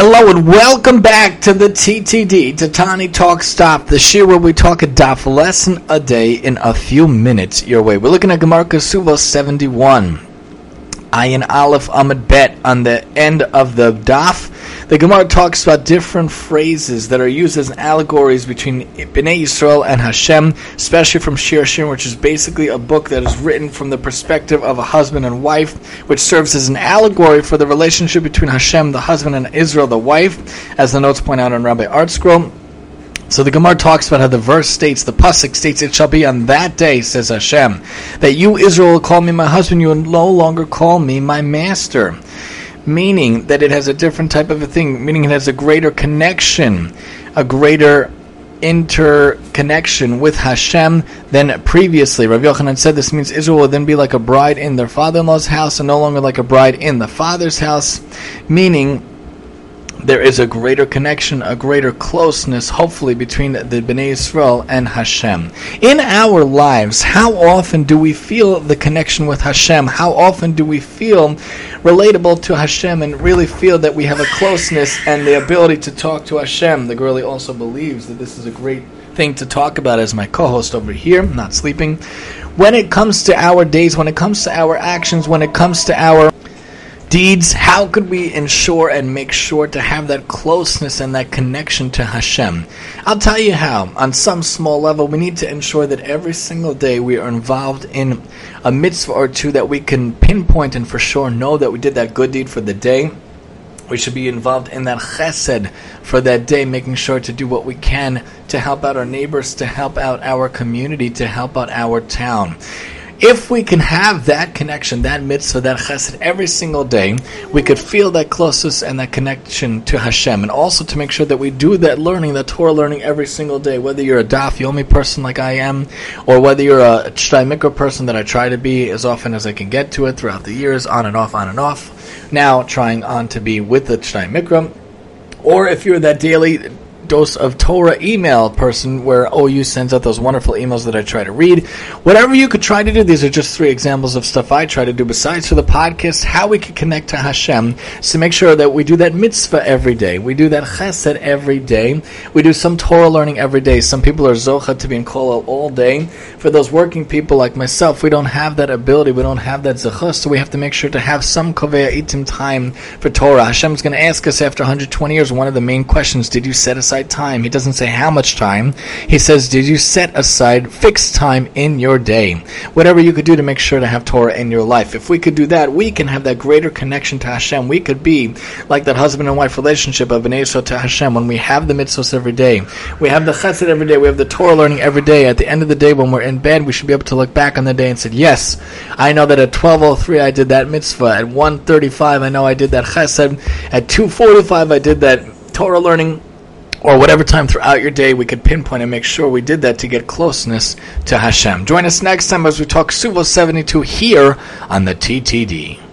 Hello and welcome back to the TTD, Tatani Talk Stop, the shir where we talk a daf lesson a day in a few minutes your way. We're looking at Gemara Kasuva 71. Ayin Aleph Amud Bet on the end of the daf. The Gemara talks about different phrases that are used as allegories between Bnei Yisrael and Hashem, especially from Shir Shir, which is basically a book that is written from the perspective of a husband and wife, which serves as an allegory for the relationship between Hashem, the husband, and Israel, the wife, as the notes point out on Rabbi ArtScroll. So the Gemara talks about how the verse states, the pasuk states, "It shall be on that day," says Hashem, "that you Israel will call me my husband; you will no longer call me my master." Meaning that it has a different type of a thing. Meaning it has a greater connection, a greater interconnection with Hashem than previously. Rav Yochanan said this means Israel will then be like a bride in their father-in-law's house and no longer like a bride in the father's house, meaning there is a greater connection, a greater closeness, hopefully, between the Bnei Israel and Hashem. In our lives, how often do we feel the connection with Hashem? How often do we feel relatable to Hashem and really feel that we have a closeness and the ability to talk to Hashem? The girlie also believes that this is a great thing to talk about as my co-host over here, not sleeping. When it comes to our days, when it comes to our actions, when it comes to our deeds, how could we ensure and make sure to have that closeness and that connection to Hashem? I'll tell you how. On some small level, we need to ensure that every single day we are involved in a mitzvah or two that we can pinpoint and for sure know that we did that good deed for the day. We should be involved in that chesed for that day, making sure to do what we can to help out our neighbors, to help out our community, to help out our town. If we can have that connection, that mitzvah, that chesed every single day, we could feel that closeness and that connection to Hashem. And also to make sure that we do that learning, that Torah learning every single day, whether you're a daf yomi person like I am, or whether you're a Shtei Mikra person that I try to be as often as I can get to it throughout the years, on and off, on and off. Now trying on to be with the Shtei Mikra. Or if you're that daily dose of Torah email person where OU sends out those wonderful emails that I try to read. Whatever you could try to do, these are just three examples of stuff I try to do besides for the podcast, how we can connect to Hashem to make sure that we do that mitzvah every day. We do that chesed every day. We do some Torah learning every day. Some people are zocha to be in kollel all day. For those working people like myself, we don't have that ability. We don't have that zechus, so we have to make sure to have some kovea itim time for Torah. Hashem's going to ask us after 120 years, one of the main questions, did you set aside aside time. He doesn't say how much time. He says, Did you set aside fixed time in your day? Whatever you could do to make sure to have Torah in your life. If we could do that, we can have that greater connection to Hashem. We could be like that husband and wife relationship of Bnei Yisrael to Hashem when we have the mitzvahs every day. We have the chesed every day. We have the Torah learning every day. At the end of the day, when we're in bed, we should be able to look back on the day and say, Yes, I know that at 12.03 I did that mitzvah. At 1.35 I know I did that chesed. At 2.45 I did that Torah learning or whatever time throughout your day we could pinpoint and make sure we did that to get closeness to Hashem. Join us next time as we talk Suvo 72 here on the TTD.